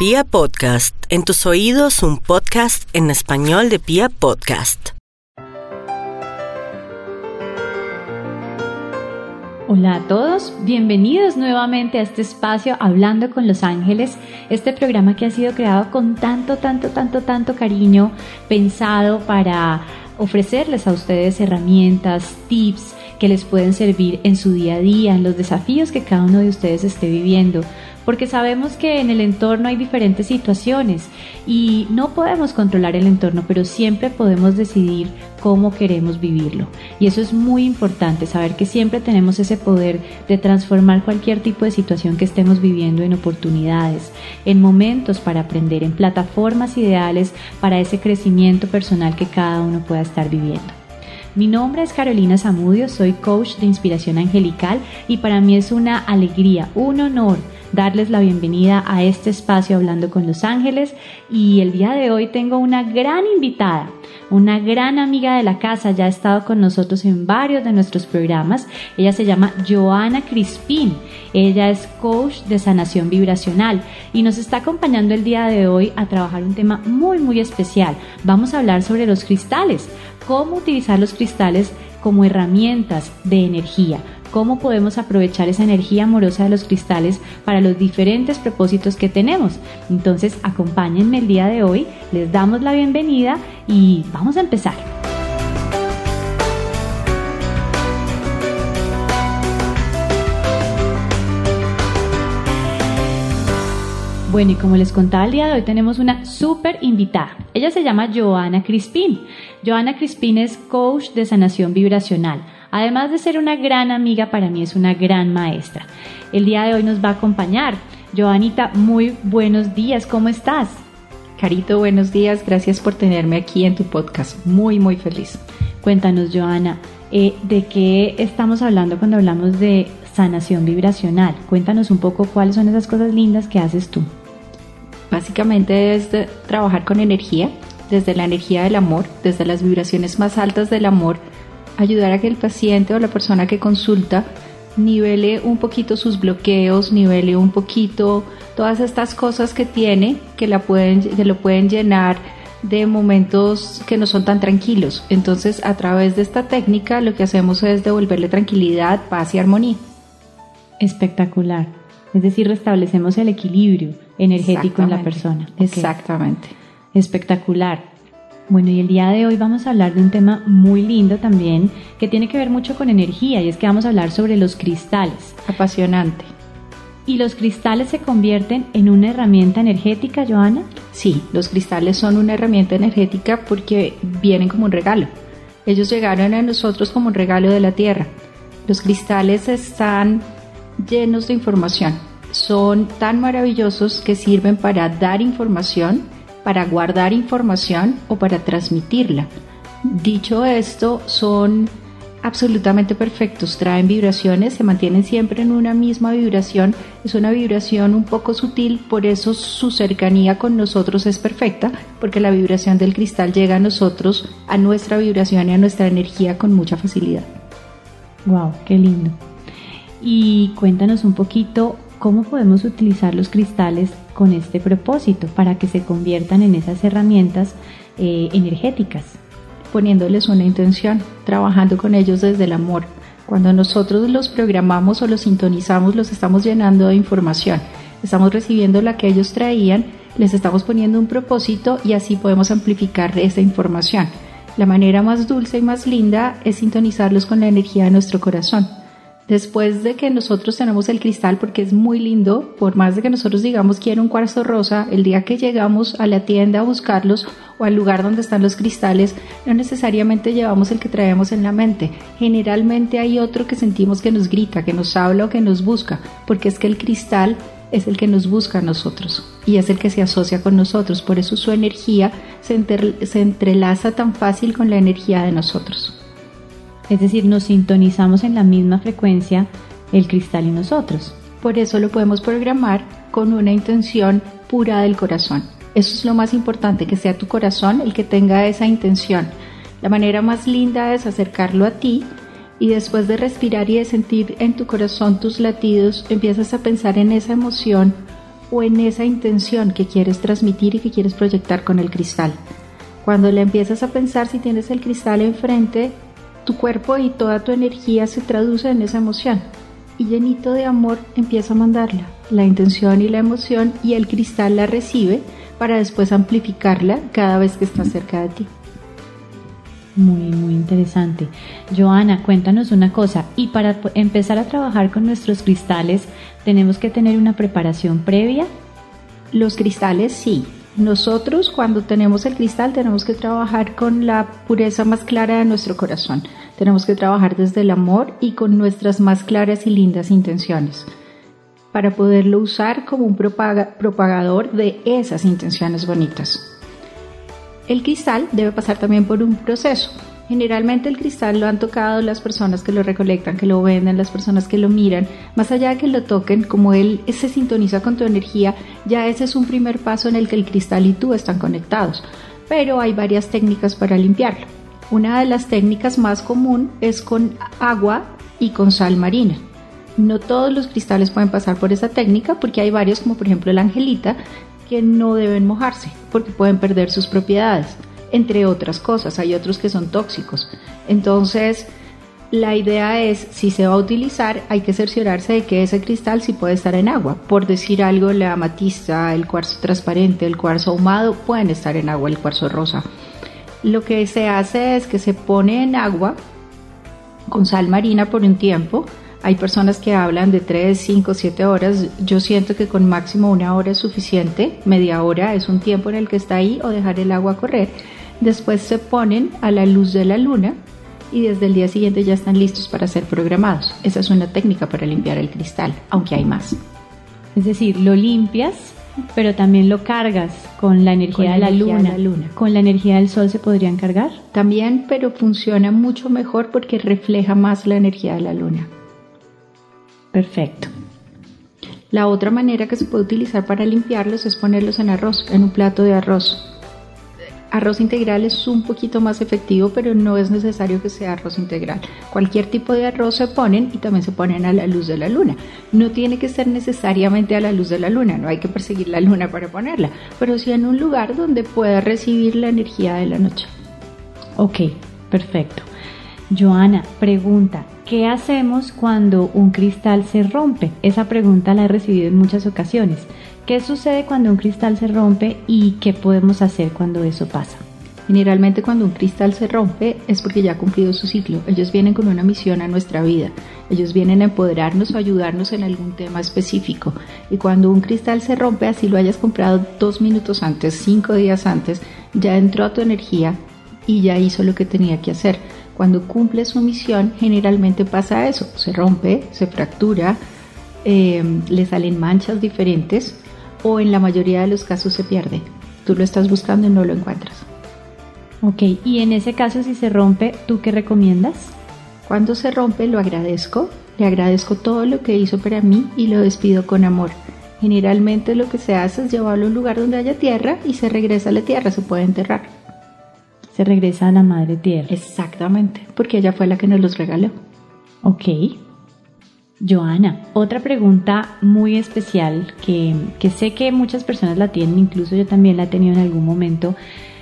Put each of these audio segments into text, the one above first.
Pia Podcast, en tus oídos un podcast en español de Pia Podcast. Hola a todos, bienvenidos nuevamente a este espacio Hablando con los Ángeles, este programa que ha sido creado con tanto, tanto, tanto, tanto cariño, pensado para ofrecerles a ustedes herramientas, tips que les pueden servir en su día a día, en los desafíos que cada uno de ustedes esté viviendo porque sabemos que en el entorno hay diferentes situaciones y no podemos controlar el entorno, pero siempre podemos decidir cómo queremos vivirlo. Y eso es muy importante, saber que siempre tenemos ese poder de transformar cualquier tipo de situación que estemos viviendo en oportunidades, en momentos para aprender, en plataformas ideales para ese crecimiento personal que cada uno pueda estar viviendo. Mi nombre es Carolina Zamudio, soy coach de inspiración angelical y para mí es una alegría, un honor darles la bienvenida a este espacio Hablando con los Ángeles y el día de hoy tengo una gran invitada, una gran amiga de la casa, ya ha estado con nosotros en varios de nuestros programas. Ella se llama Joana Crispín, ella es coach de sanación vibracional y nos está acompañando el día de hoy a trabajar un tema muy muy especial. Vamos a hablar sobre los cristales, cómo utilizar los cristales como herramientas de energía cómo podemos aprovechar esa energía amorosa de los cristales para los diferentes propósitos que tenemos. Entonces, acompáñenme el día de hoy, les damos la bienvenida y vamos a empezar. Bueno, y como les contaba el día de hoy, tenemos una súper invitada. Ella se llama Joana Crispín. Joana Crispín es coach de sanación vibracional Además de ser una gran amiga, para mí es una gran maestra. El día de hoy nos va a acompañar. Joanita, muy buenos días, ¿cómo estás? Carito, buenos días, gracias por tenerme aquí en tu podcast. Muy, muy feliz. Cuéntanos, Joana, eh, ¿de qué estamos hablando cuando hablamos de sanación vibracional? Cuéntanos un poco cuáles son esas cosas lindas que haces tú. Básicamente es trabajar con energía, desde la energía del amor, desde las vibraciones más altas del amor ayudar a que el paciente o la persona que consulta nivele un poquito sus bloqueos, nivele un poquito todas estas cosas que tiene que, la pueden, que lo pueden llenar de momentos que no son tan tranquilos. Entonces, a través de esta técnica lo que hacemos es devolverle tranquilidad, paz y armonía. Espectacular. Es decir, restablecemos el equilibrio energético en la persona. Exactamente. Espectacular. Bueno, y el día de hoy vamos a hablar de un tema muy lindo también que tiene que ver mucho con energía y es que vamos a hablar sobre los cristales. Apasionante. ¿Y los cristales se convierten en una herramienta energética, Joana? Sí, los cristales son una herramienta energética porque vienen como un regalo. Ellos llegaron a nosotros como un regalo de la Tierra. Los cristales están llenos de información. Son tan maravillosos que sirven para dar información para guardar información o para transmitirla. Dicho esto, son absolutamente perfectos, traen vibraciones, se mantienen siempre en una misma vibración, es una vibración un poco sutil, por eso su cercanía con nosotros es perfecta, porque la vibración del cristal llega a nosotros, a nuestra vibración y a nuestra energía con mucha facilidad. Wow, qué lindo. Y cuéntanos un poquito cómo podemos utilizar los cristales con este propósito para que se conviertan en esas herramientas eh, energéticas. Poniéndoles una intención, trabajando con ellos desde el amor. Cuando nosotros los programamos o los sintonizamos, los estamos llenando de información. Estamos recibiendo la que ellos traían, les estamos poniendo un propósito y así podemos amplificar esa información. La manera más dulce y más linda es sintonizarlos con la energía de nuestro corazón después de que nosotros tenemos el cristal, porque es muy lindo, por más de que nosotros digamos quiero un cuarzo rosa, el día que llegamos a la tienda a buscarlos o al lugar donde están los cristales, no necesariamente llevamos el que traemos en la mente. Generalmente hay otro que sentimos que nos grita, que nos habla o que nos busca, porque es que el cristal es el que nos busca a nosotros y es el que se asocia con nosotros. Por eso su energía se, se entrelaza tan fácil con la energía de nosotros. Es decir, nos sintonizamos en la misma frecuencia el cristal y nosotros. Por eso lo podemos programar con una intención pura del corazón. Eso es lo más importante, que sea tu corazón el que tenga esa intención. La manera más linda es acercarlo a ti y después de respirar y de sentir en tu corazón tus latidos, empiezas a pensar en esa emoción o en esa intención que quieres transmitir y que quieres proyectar con el cristal. Cuando le empiezas a pensar si tienes el cristal enfrente, tu cuerpo y toda tu energía se traduce en esa emoción y llenito de amor empieza a mandarla, la intención y la emoción y el cristal la recibe para después amplificarla cada vez que está cerca de ti. Muy, muy interesante. Joana, cuéntanos una cosa. Y para empezar a trabajar con nuestros cristales, ¿tenemos que tener una preparación previa? Los cristales sí. Nosotros cuando tenemos el cristal tenemos que trabajar con la pureza más clara de nuestro corazón. Tenemos que trabajar desde el amor y con nuestras más claras y lindas intenciones para poderlo usar como un propagador de esas intenciones bonitas. El cristal debe pasar también por un proceso. Generalmente el cristal lo han tocado las personas que lo recolectan, que lo venden, las personas que lo miran. Más allá de que lo toquen, como él se sintoniza con tu energía, ya ese es un primer paso en el que el cristal y tú están conectados. Pero hay varias técnicas para limpiarlo. Una de las técnicas más común es con agua y con sal marina. No todos los cristales pueden pasar por esa técnica porque hay varios, como por ejemplo la angelita, que no deben mojarse porque pueden perder sus propiedades, entre otras cosas. Hay otros que son tóxicos. Entonces, la idea es, si se va a utilizar, hay que cerciorarse de que ese cristal sí puede estar en agua. Por decir algo, la amatista, el cuarzo transparente, el cuarzo ahumado pueden estar en agua, el cuarzo rosa. Lo que se hace es que se pone en agua con sal marina por un tiempo, hay personas que hablan de 3, 5, 7 horas. Yo siento que con máximo una hora es suficiente. Media hora es un tiempo en el que está ahí o dejar el agua correr. Después se ponen a la luz de la luna y desde el día siguiente ya están listos para ser programados. Esa es una técnica para limpiar el cristal, aunque hay más. Es decir, lo limpias, pero también lo cargas con la energía, de, la luna. luna. ¿Con la energía del sol se podrían cargar? También, pero funciona mucho mejor porque refleja más la energía de la luna. Perfecto. La otra manera que se puede utilizar para limpiarlos es ponerlos en arroz, en un plato de arroz. Arroz integral es un poquito más efectivo, pero no es necesario que sea arroz integral. Cualquier tipo de arroz se ponen y también se ponen a la luz de la luna. No tiene que ser necesariamente a la luz de la luna, no hay que perseguir la luna para ponerla, pero sí en un lugar donde pueda recibir la energía de la noche. Ok, perfecto. Joana, pregunta, ¿qué hacemos cuando un cristal se rompe? Esa pregunta la he recibido en muchas ocasiones. ¿Qué sucede cuando un cristal se rompe y qué podemos hacer cuando eso pasa? Generalmente cuando un cristal se rompe es porque ya ha cumplido su ciclo. Ellos vienen con una misión a nuestra vida. Ellos vienen a empoderarnos o ayudarnos en algún tema específico. Y cuando un cristal se rompe, así lo hayas comprado dos minutos antes, cinco días antes, ya entró a tu energía y ya hizo lo que tenía que hacer. Cuando cumple su misión, generalmente pasa eso, se rompe, se fractura, eh, le salen manchas diferentes o en la mayoría de los casos se pierde. Tú lo estás buscando y no lo encuentras. Ok, y en ese caso si se rompe, ¿tú qué recomiendas? Cuando se rompe lo agradezco, le agradezco todo lo que hizo para mí y lo despido con amor. Generalmente lo que se hace es llevarlo a un lugar donde haya tierra y se regresa a la tierra, se puede enterrar se regresa a la madre tierra. Exactamente, porque ella fue la que nos los regaló. Ok. Joana, otra pregunta muy especial que, que sé que muchas personas la tienen, incluso yo también la he tenido en algún momento.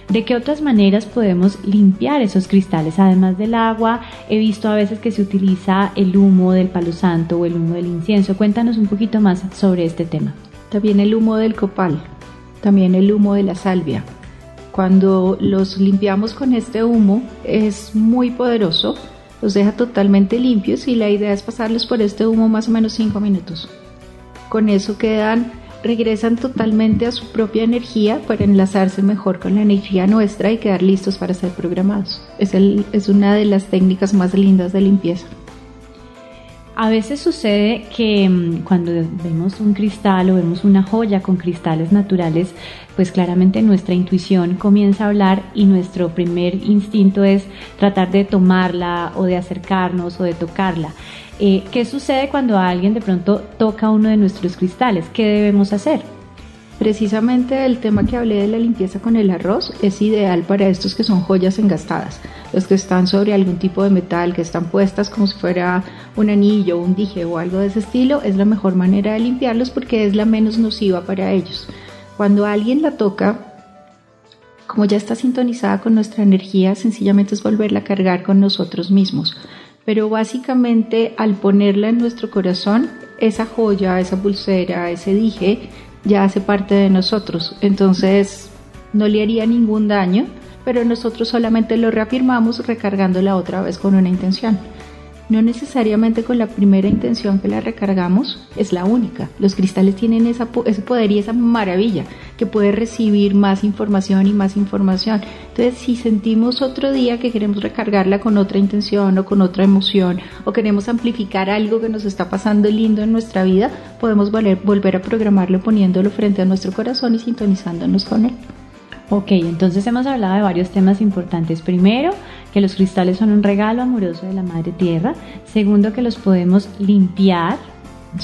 ¿De qué otras maneras podemos limpiar esos cristales? Además del agua, he visto a veces que se utiliza el humo del palo santo o el humo del incienso. Cuéntanos un poquito más sobre este tema. También el humo del copal, también el humo de la salvia, cuando los limpiamos con este humo es muy poderoso, los deja totalmente limpios y la idea es pasarlos por este humo más o menos 5 minutos. Con eso quedan, regresan totalmente a su propia energía para enlazarse mejor con la energía nuestra y quedar listos para ser programados. Es, es una de las técnicas más lindas de limpieza. A veces sucede que mm, cuando vemos un cristal o vemos una joya con cristales naturales, pues claramente nuestra intuición comienza a hablar y nuestro primer instinto es tratar de tomarla o de acercarnos o de tocarla. Eh, ¿Qué sucede cuando alguien de pronto toca uno de nuestros cristales? ¿Qué debemos hacer? Precisamente el tema que hablé de la limpieza con el arroz es ideal para estos que son joyas engastadas, los que están sobre algún tipo de metal, que están puestas como si fuera un anillo, un dije o algo de ese estilo, es la mejor manera de limpiarlos porque es la menos nociva para ellos. Cuando alguien la toca, como ya está sintonizada con nuestra energía, sencillamente es volverla a cargar con nosotros mismos. Pero básicamente al ponerla en nuestro corazón, esa joya, esa pulsera, ese dije, ya hace parte de nosotros. Entonces no le haría ningún daño, pero nosotros solamente lo reafirmamos recargándola otra vez con una intención. No necesariamente con la primera intención que la recargamos es la única. Los cristales tienen ese poder y esa maravilla que puede recibir más información y más información. Entonces, si sentimos otro día que queremos recargarla con otra intención o con otra emoción o queremos amplificar algo que nos está pasando lindo en nuestra vida, podemos volver a programarlo poniéndolo frente a nuestro corazón y sintonizándonos con él. Ok, entonces hemos hablado de varios temas importantes. Primero, que los cristales son un regalo amoroso de la Madre Tierra. Segundo, que los podemos limpiar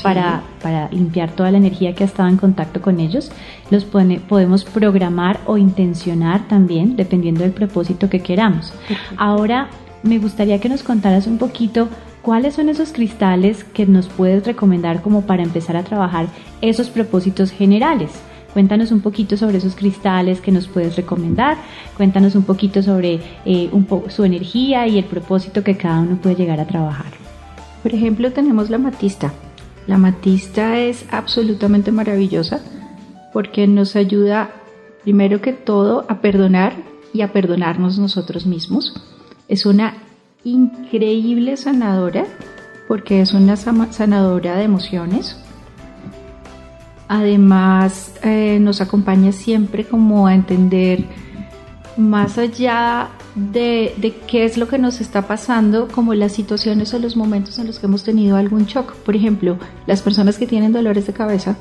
para, para, limpiar toda la energía que ha estado en contacto con ellos. Los podemos programar o intencionar también, dependiendo del propósito que queramos. Ahora, me gustaría que nos contaras un poquito cuáles son esos cristales que nos puedes recomendar como para empezar a trabajar esos propósitos generales. Cuéntanos un poquito sobre esos cristales que nos puedes recomendar. Cuéntanos un poquito sobre eh, su energía y el propósito que cada uno puede llegar a trabajar. Por ejemplo, tenemos la matista. La matista es absolutamente maravillosa porque nos ayuda, primero que todo, a perdonar y a perdonarnos nosotros mismos. Es una increíble sanadora porque es una sanadora de emociones, Además, eh, nos acompaña siempre como a entender más allá de, qué es lo que nos está pasando, como las situaciones o los momentos en los que hemos tenido algún shock. Por ejemplo, las personas que tienen dolores de cabeza,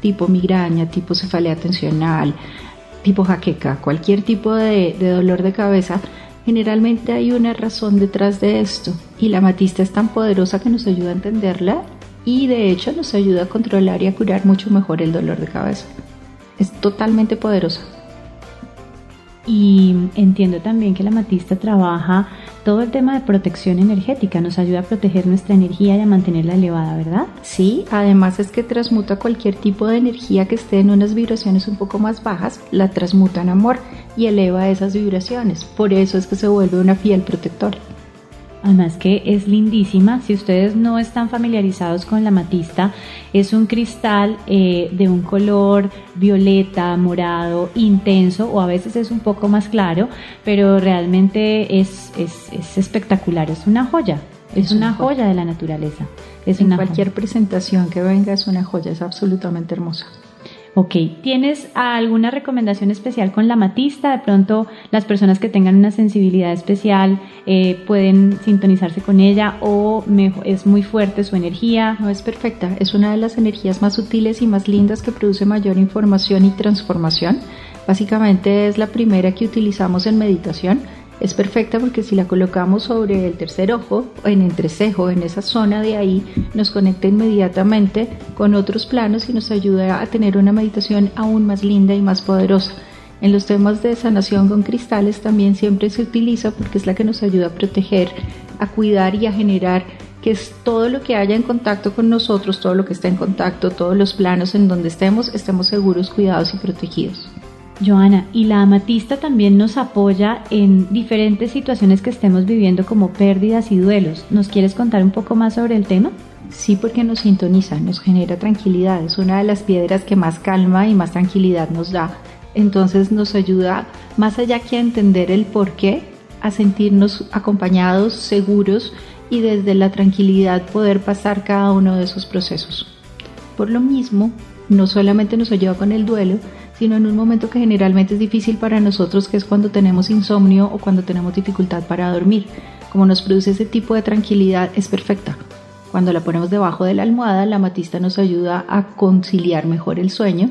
tipo migraña, tipo cefalea tensional, tipo jaqueca, cualquier tipo de, de dolor de cabeza, generalmente hay una razón detrás de esto. Y la matista es tan poderosa que nos ayuda a entenderla y de hecho nos ayuda a controlar y a curar mucho mejor el dolor de cabeza. Es totalmente poderosa. Y entiendo también que la matista trabaja todo el tema de protección energética, nos ayuda a proteger nuestra energía y a mantenerla elevada, ¿verdad? Sí, además es que transmuta cualquier tipo de energía que esté en unas vibraciones un poco más bajas, la transmuta en amor y eleva esas vibraciones. Por eso es que se vuelve una fiel protectora. Además que es lindísima. Si ustedes no están familiarizados con la matista, es un cristal eh, de un color violeta, morado, intenso o a veces es un poco más claro, pero realmente es, es, espectacular. Es una joya. Es, una, joya. de la naturaleza. Es en cualquier presentación que venga es una joya, es absolutamente hermosa. Ok, ¿tienes alguna recomendación especial con la matista? De pronto las personas que tengan una sensibilidad especial eh, pueden sintonizarse con ella o es muy fuerte su energía. No, es perfecta. Es una de las energías más sutiles y más lindas que produce mayor información y transformación. Básicamente es la primera que utilizamos en meditación es perfecta porque si la colocamos sobre el tercer ojo, en entrecejo, en esa zona de ahí, nos conecta inmediatamente con otros planos y nos ayuda a tener una meditación aún más linda y más poderosa. En los temas de sanación con cristales también siempre se utiliza porque es la que nos ayuda a proteger, a cuidar y a generar que es todo lo que haya en contacto con nosotros, todo lo que está en contacto, todos los planos en donde estemos, estemos seguros, cuidados y protegidos. Joana, y la amatista también nos apoya en diferentes situaciones que estemos viviendo como pérdidas y duelos. ¿Nos quieres contar un poco más sobre el tema? Sí, porque nos sintoniza, nos genera tranquilidad. Es una de las piedras que más calma y más tranquilidad nos da. Entonces nos ayuda, más allá que a entender el por qué, a sentirnos acompañados, seguros y desde la tranquilidad poder pasar cada uno de esos procesos. Por lo mismo, no solamente nos ayuda con el duelo, sino en un momento que generalmente es difícil para nosotros, que es cuando tenemos insomnio o cuando tenemos dificultad para dormir. Como nos produce ese tipo de tranquilidad, es perfecta. Cuando la ponemos debajo de la almohada, la matista nos ayuda a conciliar mejor el sueño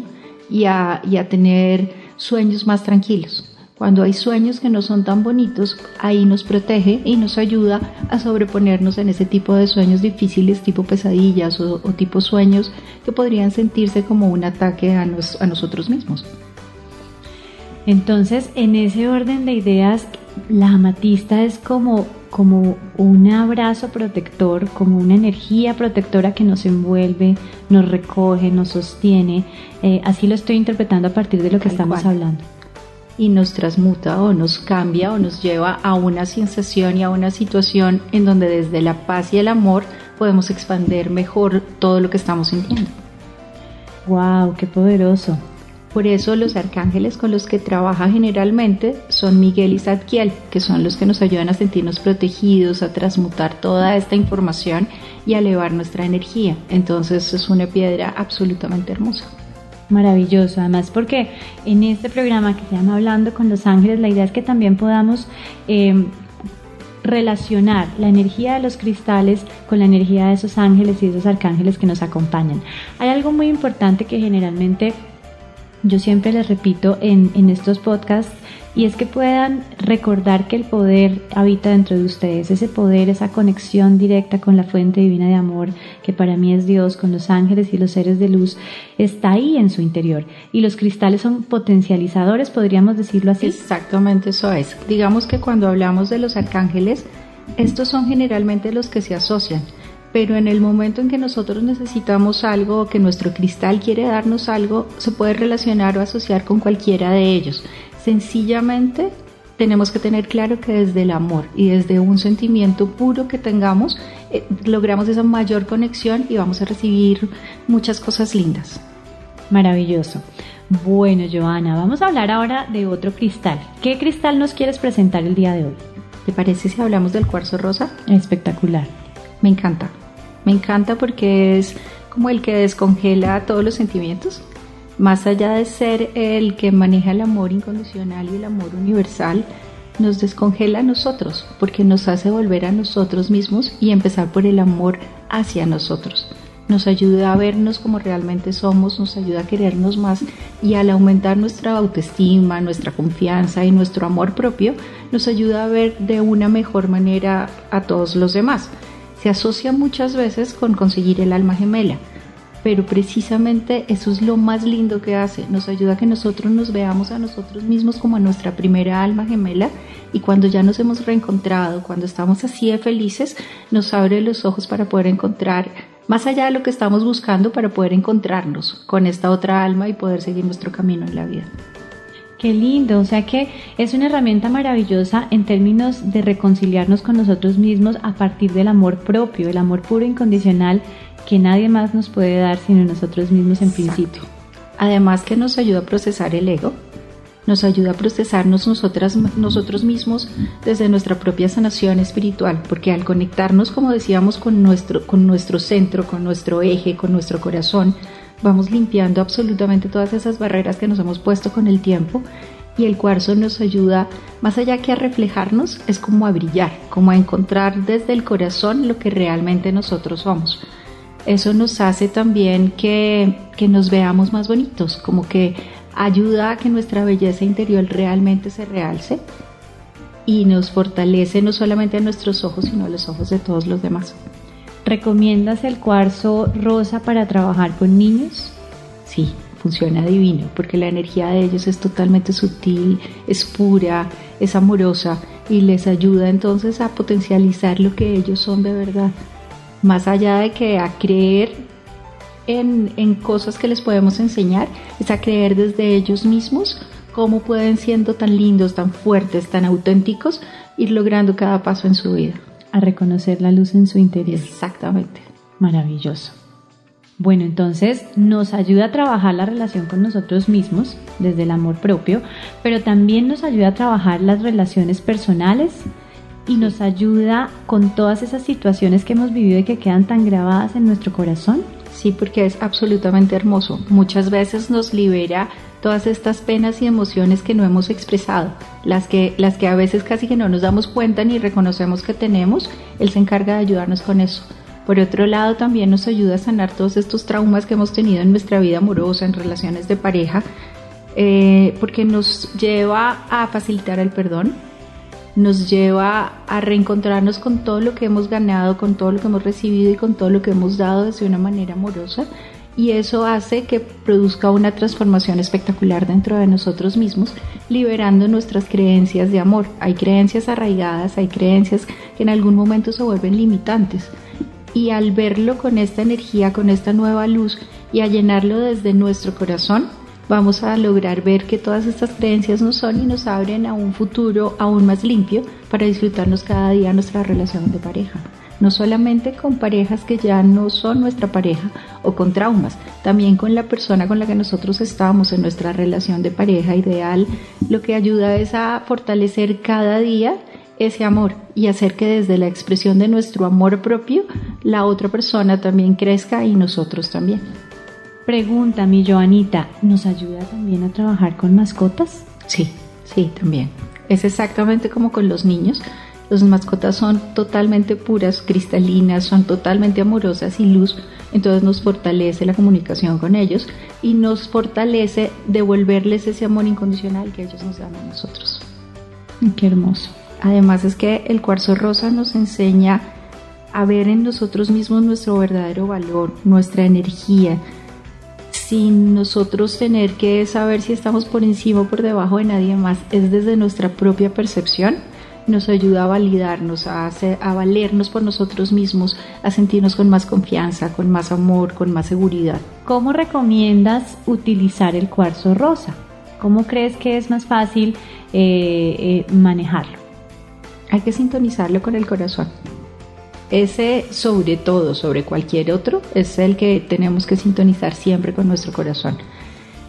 y a, y a tener sueños más tranquilos. Cuando hay sueños que no son tan bonitos, ahí nos protege y nos ayuda a sobreponernos en ese tipo de sueños difíciles, tipo pesadillas o, tipo sueños que podrían sentirse como un ataque a, a nosotros mismos. Entonces, en ese orden de ideas, la amatista es como, como un abrazo protector, como una energía protectora que nos envuelve, nos recoge, nos sostiene. Eh, así lo estoy interpretando a partir de lo que estamos hablando y nos transmuta o nos cambia o nos lleva a una sensación y a una situación en donde desde la paz y el amor podemos expandir mejor todo lo que estamos sintiendo. ¡Wow! ¡Qué poderoso! Por eso los arcángeles con los que trabaja generalmente son Miguel y Zadkiel, que son los que nos ayudan a sentirnos protegidos, a transmutar toda esta información y a elevar nuestra energía. Entonces es una piedra absolutamente hermosa. Maravilloso, además porque en este programa que se llama Hablando con los Ángeles, la idea es que también podamos em, relacionar la energía de los cristales con la energía de esos ángeles y esos arcángeles que nos acompañan. Hay algo muy importante que generalmente yo siempre les repito en, en estos podcasts y es que puedan recordar que el poder habita dentro de ustedes, ese poder, esa conexión directa con la fuente divina de amor, que para mí es Dios, con los ángeles y los seres de luz, está ahí en su interior. Y los cristales son potencializadores, podríamos decirlo así. Exactamente eso es. Digamos que cuando hablamos de los arcángeles, estos son generalmente los que se asocian pero en el momento en que nosotros necesitamos algo o que nuestro cristal quiere darnos algo, se puede relacionar o asociar con cualquiera de ellos. Sencillamente tenemos que tener claro que desde el amor y desde un sentimiento puro que tengamos, eh, logramos esa mayor conexión y vamos a recibir muchas cosas lindas. Maravilloso. Bueno, Joana, vamos a hablar ahora de otro cristal. ¿Qué cristal nos quieres presentar el día de hoy? ¿Te parece si hablamos del cuarzo rosa? Espectacular. Me encanta. Me encanta porque es como el que descongela todos los sentimientos más allá de ser el que maneja el amor incondicional y el amor universal, nos descongela a nosotros, porque nos hace volver a nosotros mismos y empezar por el amor hacia nosotros. Nos ayuda a vernos como realmente somos, nos ayuda a querernos más y al aumentar nuestra autoestima, nuestra confianza y nuestro amor propio, nos ayuda a ver de una mejor manera a todos los demás. Se asocia muchas veces con conseguir el alma gemela pero precisamente eso es lo más lindo que hace, nos ayuda a que nosotros nos veamos a nosotros mismos como a nuestra primera alma gemela y cuando ya nos hemos reencontrado, cuando estamos así de felices, nos abre los ojos para poder encontrar más allá de lo que estamos buscando para poder encontrarnos con esta otra alma y poder seguir nuestro camino en la vida. Qué lindo, o sea que es una herramienta maravillosa en términos de reconciliarnos con nosotros mismos a partir del amor propio, el amor puro incondicional que nadie más nos puede dar sino nosotros mismos en principio. Además que nos ayuda a procesar el ego, nos ayuda a procesarnos nosotras, nosotros mismos desde nuestra propia sanación espiritual, porque al conectarnos, como decíamos, con nuestro, con nuestro centro, con nuestro eje, con nuestro corazón, vamos limpiando absolutamente todas esas barreras que nos hemos puesto con el tiempo y el cuarzo nos ayuda, más allá que a reflejarnos, es como a brillar, como a encontrar desde el corazón lo que realmente nosotros somos eso nos hace también que, nos veamos más bonitos, como que ayuda a que nuestra belleza interior realmente se realce y nos fortalece no solamente a nuestros ojos, sino a los ojos de todos los demás. ¿Recomiendas el cuarzo rosa para trabajar con niños? Sí, funciona divino, porque la energía de ellos es totalmente sutil, es pura, es amorosa y les ayuda entonces a potencializar lo que ellos son de verdad más allá de que a creer en, cosas que les podemos enseñar, es a creer desde ellos mismos cómo pueden siendo tan lindos, tan fuertes, tan auténticos, ir logrando cada paso en su vida. A reconocer la luz en su interior. Exactamente. Maravilloso. Bueno, entonces nos ayuda a trabajar la relación con nosotros mismos desde el amor propio, pero también nos ayuda a trabajar las relaciones personales, y nos ayuda con todas esas situaciones que hemos vivido y que quedan tan grabadas en nuestro corazón. Sí, porque es absolutamente hermoso. Muchas veces nos libera todas estas penas y emociones que no hemos expresado, las que, las que a veces casi que no nos damos cuenta ni reconocemos que tenemos, Él se encarga de ayudarnos con eso. Por otro lado, también nos ayuda a sanar todos estos traumas que hemos tenido en nuestra vida amorosa, en relaciones de pareja, eh, porque nos lleva a facilitar el perdón, nos lleva a reencontrarnos con todo lo que hemos ganado, con todo lo que hemos recibido y con todo lo que hemos dado desde una manera amorosa y eso hace que produzca una transformación espectacular dentro de nosotros mismos, liberando nuestras creencias de amor. Hay creencias arraigadas, hay creencias que en algún momento se vuelven limitantes. Y al verlo con esta energía, con esta nueva luz y a llenarlo desde nuestro corazón, vamos a lograr ver que todas estas creencias no son y nos abren a un futuro aún más limpio para disfrutarnos cada día nuestra relación de pareja no solamente con parejas que ya no son nuestra pareja o con traumas, también con la persona con la que nosotros estamos en nuestra relación de pareja ideal, lo que ayuda es a fortalecer cada día ese amor y hacer que desde la expresión de nuestro amor propio la otra persona también crezca y nosotros también. Pregunta mi Joanita, ¿nos ayuda también a trabajar con mascotas? Sí, sí, también. Es exactamente como con los niños. Las mascotas son totalmente puras, cristalinas, son totalmente amorosas y luz, entonces nos fortalece la comunicación con ellos y nos fortalece devolverles ese amor incondicional que ellos nos dan a nosotros. Qué hermoso. Además es que el cuarzo rosa nos enseña a ver en nosotros mismos nuestro verdadero valor, nuestra energía, sin nosotros tener que saber si estamos por encima o por debajo de nadie más, es desde nuestra propia percepción nos ayuda a validarnos, a, a valernos por nosotros mismos, a sentirnos con más confianza, con más amor, con más seguridad. ¿Cómo recomiendas utilizar el cuarzo rosa? ¿Cómo crees que es más fácil eh, eh, manejarlo? Hay que sintonizarlo con el corazón. Ese sobre todo, sobre cualquier otro, es el que tenemos que sintonizar siempre con nuestro corazón.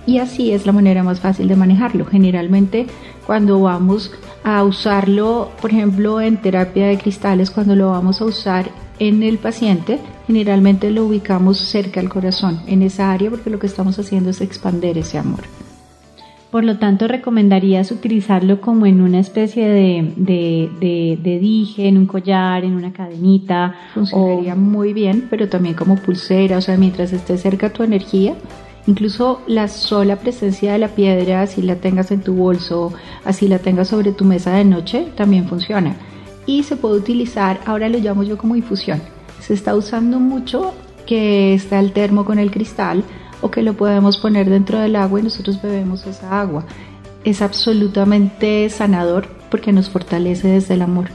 Y así es la manera más fácil de manejarlo. Generalmente cuando vamos a usarlo, por ejemplo, en terapia de cristales, cuando lo vamos a usar en el paciente, generalmente lo ubicamos cerca al corazón, en esa área, porque lo que estamos haciendo es expander ese amor. Por lo tanto, recomendarías utilizarlo como en una especie de, de, de, dije, en un collar, en una cadenita. Funcionaría muy bien, pero también como pulsera, o sea, mientras esté cerca tu energía, Incluso la sola presencia de la piedra, así la tengas en tu bolso, así la tengas sobre tu mesa de noche, también funciona. Y se puede utilizar, ahora lo llamo yo como infusión. Se está usando mucho que está el termo con el cristal o que lo podemos poner dentro del agua y nosotros bebemos esa agua. Es absolutamente sanador porque nos fortalece desde el amor.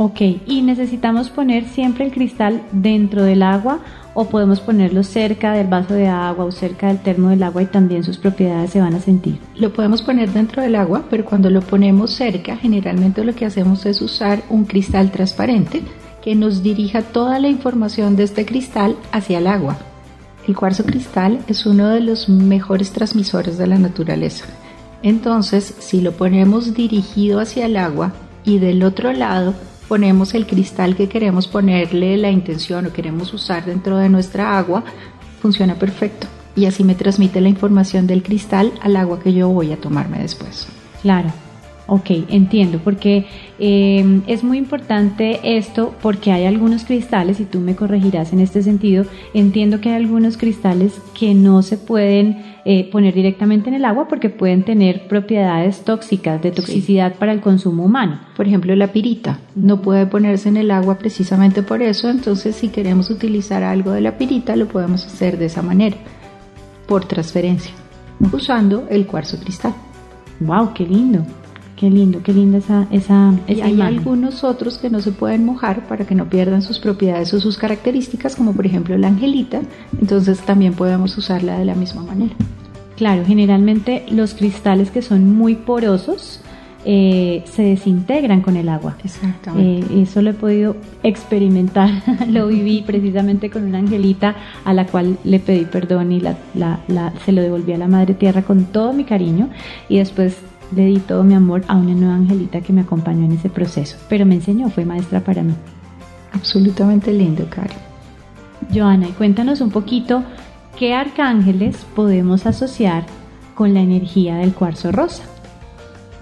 Ok, y necesitamos poner siempre el cristal dentro del agua o podemos ponerlo cerca del vaso de agua o cerca del termo del agua y también sus propiedades se van a sentir. Lo podemos poner dentro del agua, pero cuando lo ponemos cerca, generalmente lo que hacemos es usar un cristal transparente que nos dirija toda la información de este cristal hacia el agua. El cuarzo cristal es uno de los mejores transmisores de la naturaleza. Entonces, si lo ponemos dirigido hacia el agua y del otro lado ponemos el cristal que queremos ponerle la intención o queremos usar dentro de nuestra agua, funciona perfecto. Y así me transmite la información del cristal al agua que yo voy a tomarme después. Claro, Ok, entiendo, porque eh, es muy importante esto porque hay algunos cristales, y tú me corregirás en este sentido, entiendo que hay algunos cristales que no se pueden eh, poner directamente en el agua porque pueden tener propiedades tóxicas, de toxicidad para el consumo humano. Por ejemplo, la pirita no puede ponerse en el agua precisamente por eso, entonces si queremos utilizar algo de la pirita lo podemos hacer de esa manera, por transferencia, usando el cuarzo cristal. ¡Wow! ¡Qué lindo! Qué lindo, qué linda esa, esa, y hay algunos otros que no se pueden mojar para que no pierdan sus propiedades o sus características, como por ejemplo la angelita, entonces también podemos usarla de la misma manera. Claro, generalmente los cristales que son muy porosos eh, se desintegran con el agua. Exactamente. Eh, eso lo he podido experimentar, lo viví precisamente con una angelita a la cual le pedí perdón y la, la, se lo devolví a la Madre Tierra con todo mi cariño y después le di todo mi amor a una nueva angelita que me acompañó en ese proceso, pero me enseñó, fue maestra para mí. Absolutamente lindo, Cari. Joana, cuéntanos un poquito qué arcángeles podemos asociar con la energía del cuarzo rosa.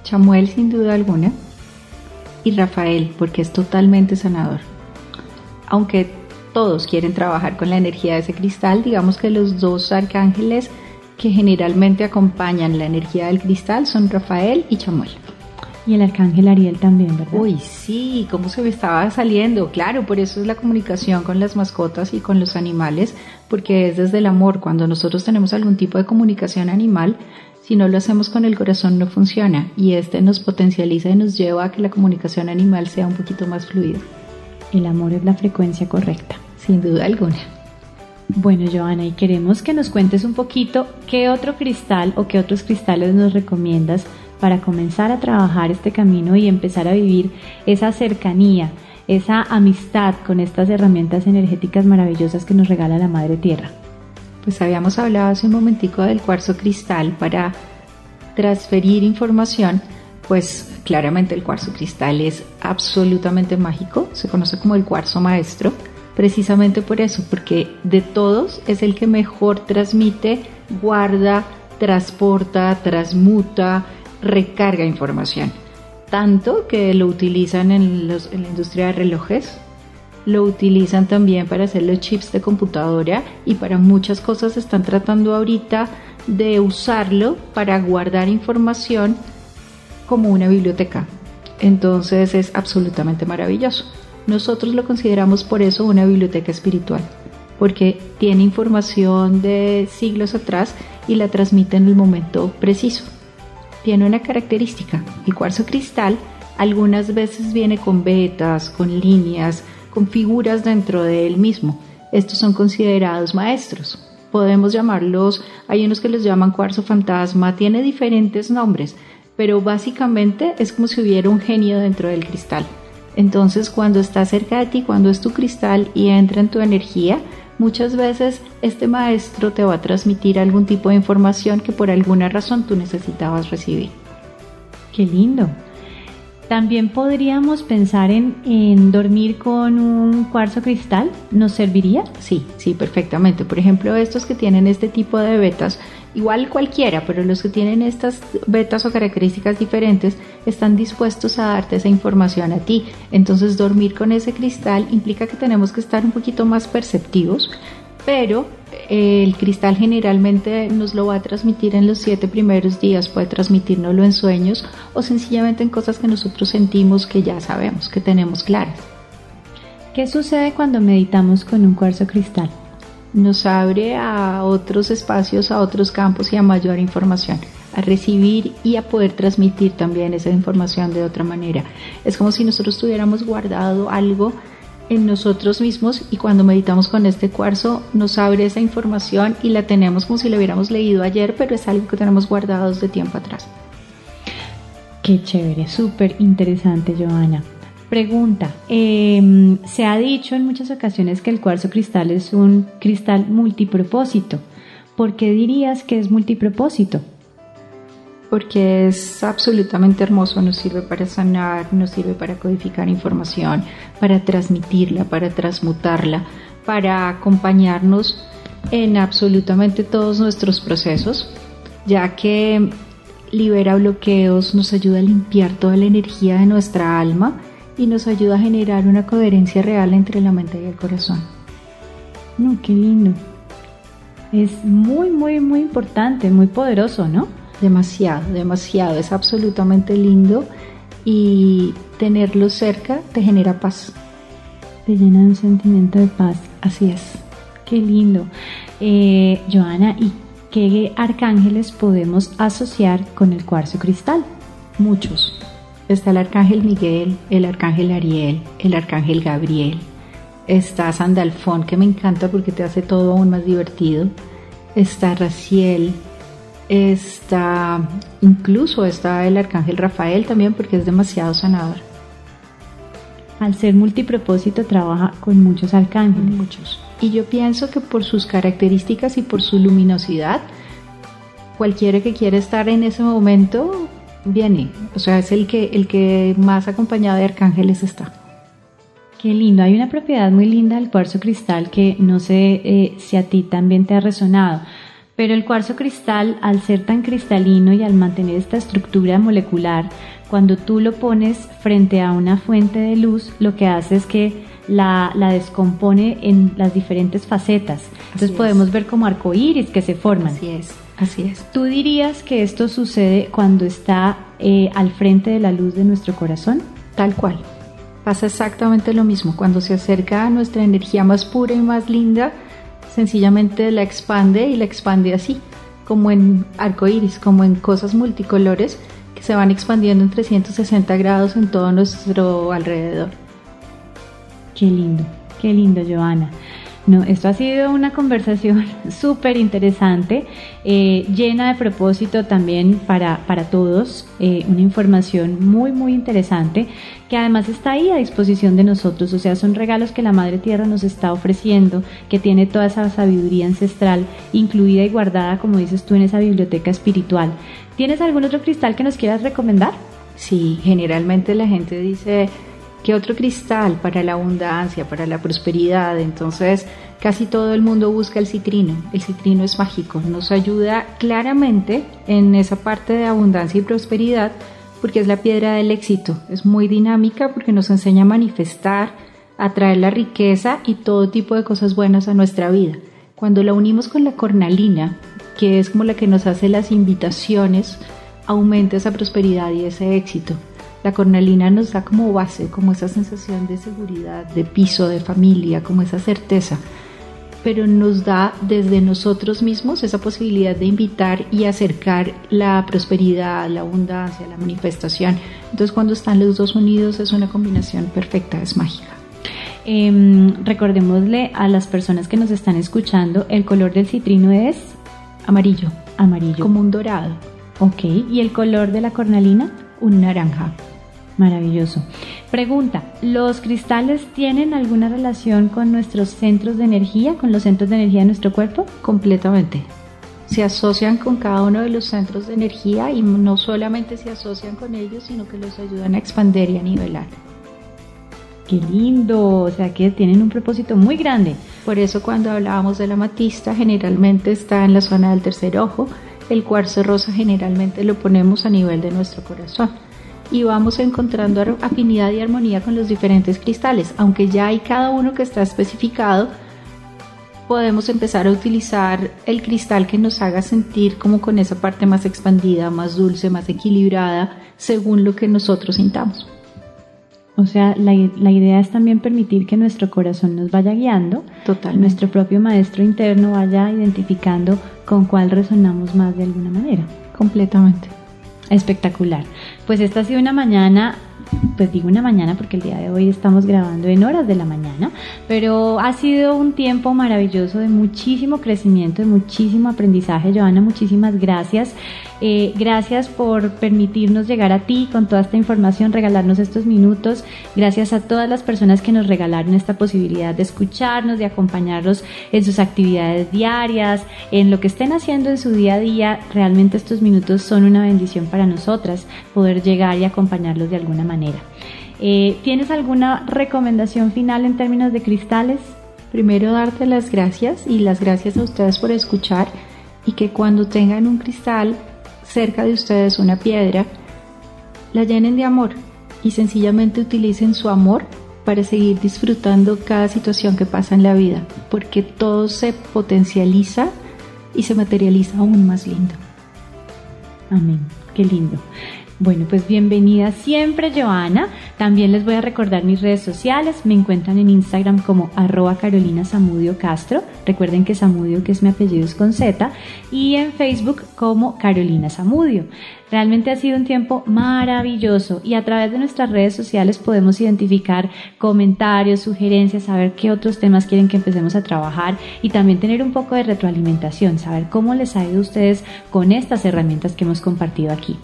Chamuel sin duda alguna y Rafael porque es totalmente sanador. Aunque todos quieren trabajar con la energía de ese cristal, digamos que los dos arcángeles que generalmente acompañan la energía del cristal son Rafael y Chamuel. Y el arcángel Ariel también, ¿verdad? Uy, sí, cómo se me estaba saliendo. Claro, por eso es la comunicación con las mascotas y con los animales, porque es desde el amor. Cuando nosotros tenemos algún tipo de comunicación animal, si no lo hacemos con el corazón no funciona y este nos potencializa y nos lleva a que la comunicación animal sea un poquito más fluida. El amor es la frecuencia correcta. Sin duda alguna. Bueno, Joana, y queremos que nos cuentes un poquito qué otro cristal o qué otros cristales nos recomiendas para comenzar a trabajar este camino y empezar a vivir esa cercanía, esa amistad con estas herramientas energéticas maravillosas que nos regala la Madre Tierra. Pues habíamos hablado hace un momentico del cuarzo cristal para transferir información, pues claramente el cuarzo cristal es absolutamente mágico, se conoce como el cuarzo maestro, precisamente por eso, porque de todos es el que mejor transmite, guarda, transporta, transmuta, recarga información. Tanto que lo utilizan en, la industria de relojes, lo utilizan también para hacer los chips de computadora y para muchas cosas están tratando ahorita de usarlo para guardar información como una biblioteca. Entonces es absolutamente maravilloso. Nosotros lo consideramos por eso una biblioteca espiritual, porque tiene información de siglos atrás y la transmite en el momento preciso tiene una característica. El cuarzo cristal algunas veces viene con vetas, con líneas, con figuras dentro de él mismo. Estos son considerados maestros. Podemos llamarlos, hay unos que los llaman cuarzo fantasma, tiene diferentes nombres, pero básicamente es como si hubiera un genio dentro del cristal. Entonces cuando está cerca de ti, cuando es tu cristal y entra en tu energía, Muchas veces este maestro te va a transmitir algún tipo de información que por alguna razón tú necesitabas recibir. Qué lindo. También podríamos pensar en, dormir con un cuarzo cristal. ¿Nos serviría? Sí, sí, perfectamente. Por ejemplo, estos que tienen este tipo de vetas, igual cualquiera, pero los que tienen estas vetas o características diferentes están dispuestos a darte esa información a ti. Entonces, dormir con ese cristal implica que tenemos que estar un poquito más perceptivos, pero el cristal generalmente nos lo va a transmitir en los siete primeros días, puede transmitírnoslo en sueños o sencillamente en cosas que nosotros sentimos que ya sabemos, que tenemos claras. ¿Qué sucede cuando meditamos con un cuarzo cristal? Nos abre a otros espacios, a otros campos y a mayor información, a recibir y a poder transmitir también esa información de otra manera. Es como si nosotros tuviéramos guardado algo en nosotros mismos y cuando meditamos con este cuarzo nos abre esa información y la tenemos como si la hubiéramos leído ayer, pero es algo que tenemos guardado de tiempo atrás. Qué chévere, súper interesante, Joana. Pregunta, em, se ha dicho en muchas ocasiones que el cuarzo cristal es un cristal multipropósito. ¿Por qué dirías que es multipropósito? Porque es absolutamente hermoso, nos sirve para sanar, nos sirve para codificar información, para transmitirla, para transmutarla, para acompañarnos en absolutamente todos nuestros procesos, ya que libera bloqueos, nos ayuda a limpiar toda la energía de nuestra alma y nos ayuda a generar una coherencia real entre la mente y el corazón. No, qué lindo. Es muy, muy, muy importante, muy poderoso, ¿no? Demasiado, demasiado. Es absolutamente lindo y tenerlo cerca te genera paz. Te llena un sentimiento de paz. Así es. Qué lindo. Eh, Joana, ¿y qué arcángeles podemos asociar con el cuarzo cristal? Muchos. Está el arcángel Miguel, el arcángel Ariel, el arcángel Gabriel. Está Sandalfón, que me encanta porque te hace todo aún más divertido. Está Raciel, Está, incluso está el arcángel Rafael también porque es demasiado sanador. Al ser multipropósito trabaja con muchos arcángeles. Muchos. Y yo pienso que por sus características y por su luminosidad, cualquiera que quiera estar en ese momento viene. O sea, es el que, el que más acompañado de arcángeles está. Qué lindo. Hay una propiedad muy linda del cuarzo cristal que no sé eh, si a ti también te ha resonado pero el cuarzo cristal, al ser tan cristalino y al mantener esta estructura molecular, cuando tú lo pones frente a una fuente de luz, lo que hace es que la, descompone en las diferentes facetas. Entonces podemos ver como arcoíris que se forman. Así es. Así es. ¿Tú dirías que esto sucede cuando está eh, al frente de la luz de nuestro corazón? Tal cual. Pasa exactamente lo mismo. Cuando se acerca a nuestra energía más pura y más linda, sencillamente la expande y la expande así, como en arco iris, como en cosas multicolores que se van expandiendo en 360 grados en todo nuestro alrededor. Qué lindo, qué lindo, Joana. No, esto ha sido una conversación súper interesante, eh, llena de propósito también para, para todos, eh, una información muy, muy interesante que además está ahí a disposición de nosotros, o sea, son regalos que la Madre Tierra nos está ofreciendo, que tiene toda esa sabiduría ancestral incluida y guardada, como dices tú, en esa biblioteca espiritual. ¿Tienes algún otro cristal que nos quieras recomendar? Sí, generalmente la gente dice ¿Qué otro cristal para la abundancia, para la prosperidad? Entonces, casi todo el mundo busca el citrino. El citrino es mágico, nos ayuda claramente en esa parte de abundancia y prosperidad porque es la piedra del éxito. Es muy dinámica porque nos enseña a manifestar, a traer la riqueza y todo tipo de cosas buenas a nuestra vida. Cuando la unimos con la cornalina, que es como la que nos hace las invitaciones, aumenta esa prosperidad y ese éxito. La cornalina nos da como base, como esa sensación de seguridad, de piso, de familia, como esa certeza, pero nos da desde nosotros mismos esa posibilidad de invitar y acercar la prosperidad, la abundancia, la manifestación. Entonces cuando están los dos unidos es una combinación perfecta, es mágica. Em, recordémosle a las personas que nos están escuchando, el color del citrino es amarillo, amarillo. Como un dorado. Ok, ¿y el color de la cornalina? Un naranja. Maravilloso. Pregunta, ¿los cristales tienen alguna relación con nuestros centros de energía, con los centros de energía de nuestro cuerpo? Completamente. Se asocian con cada uno de los centros de energía y no solamente se asocian con ellos, sino que los ayudan a expandir y a nivelar. Qué lindo, o sea que tienen un propósito muy grande. Por eso cuando hablábamos de la matista generalmente está en la zona del tercer ojo, el cuarzo rosa generalmente lo ponemos a nivel de nuestro corazón y vamos encontrando afinidad y armonía con los diferentes cristales. Aunque ya hay cada uno que está especificado, podemos empezar a utilizar el cristal que nos haga sentir como con esa parte más expandida, más dulce, más equilibrada, según lo que nosotros sintamos. O sea, la, la, idea es también permitir que nuestro corazón nos vaya guiando, Total. nuestro propio maestro interno vaya identificando con cuál resonamos más de alguna manera. Completamente. Espectacular. Pues esta ha sido una mañana pues digo una mañana porque el día de hoy estamos grabando en horas de la mañana, pero ha sido un tiempo maravilloso de muchísimo crecimiento, de muchísimo aprendizaje. Joana, muchísimas gracias. Eh, gracias por permitirnos llegar a ti con toda esta información, regalarnos estos minutos. Gracias a todas las personas que nos regalaron esta posibilidad de escucharnos, de acompañarnos en sus actividades diarias, en lo que estén haciendo en su día a día. Realmente estos minutos son una bendición para nosotras, poder llegar y acompañarlos de alguna manera. Eh, ¿Tienes alguna recomendación final en términos de cristales? Primero darte las gracias y las gracias a ustedes por escuchar y que cuando tengan un cristal cerca de ustedes, una piedra, la llenen de amor y sencillamente utilicen su amor para seguir disfrutando cada situación que pasa en la vida, porque todo se potencializa y se materializa aún más lindo. Amén, qué lindo. Bueno, pues bienvenida siempre, Joana. También les voy a recordar mis redes sociales. Me encuentran en Instagram como arroba Carolina Samudio Castro. Recuerden que Samudio, que es mi apellido, es con Z. Y en Facebook como Carolina Samudio. Realmente ha sido un tiempo maravilloso y a través de nuestras redes sociales podemos identificar comentarios, sugerencias, saber qué otros temas quieren que empecemos a trabajar y también tener un poco de retroalimentación, saber cómo les ha ido a ustedes con estas herramientas que hemos compartido aquí.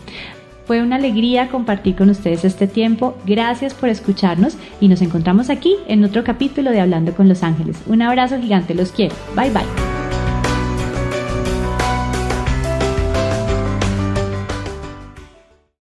Fue una alegría compartir con ustedes este tiempo. Gracias por escucharnos y nos encontramos aquí en otro capítulo de Hablando con los Ángeles. Un abrazo gigante, los quiero. Bye bye.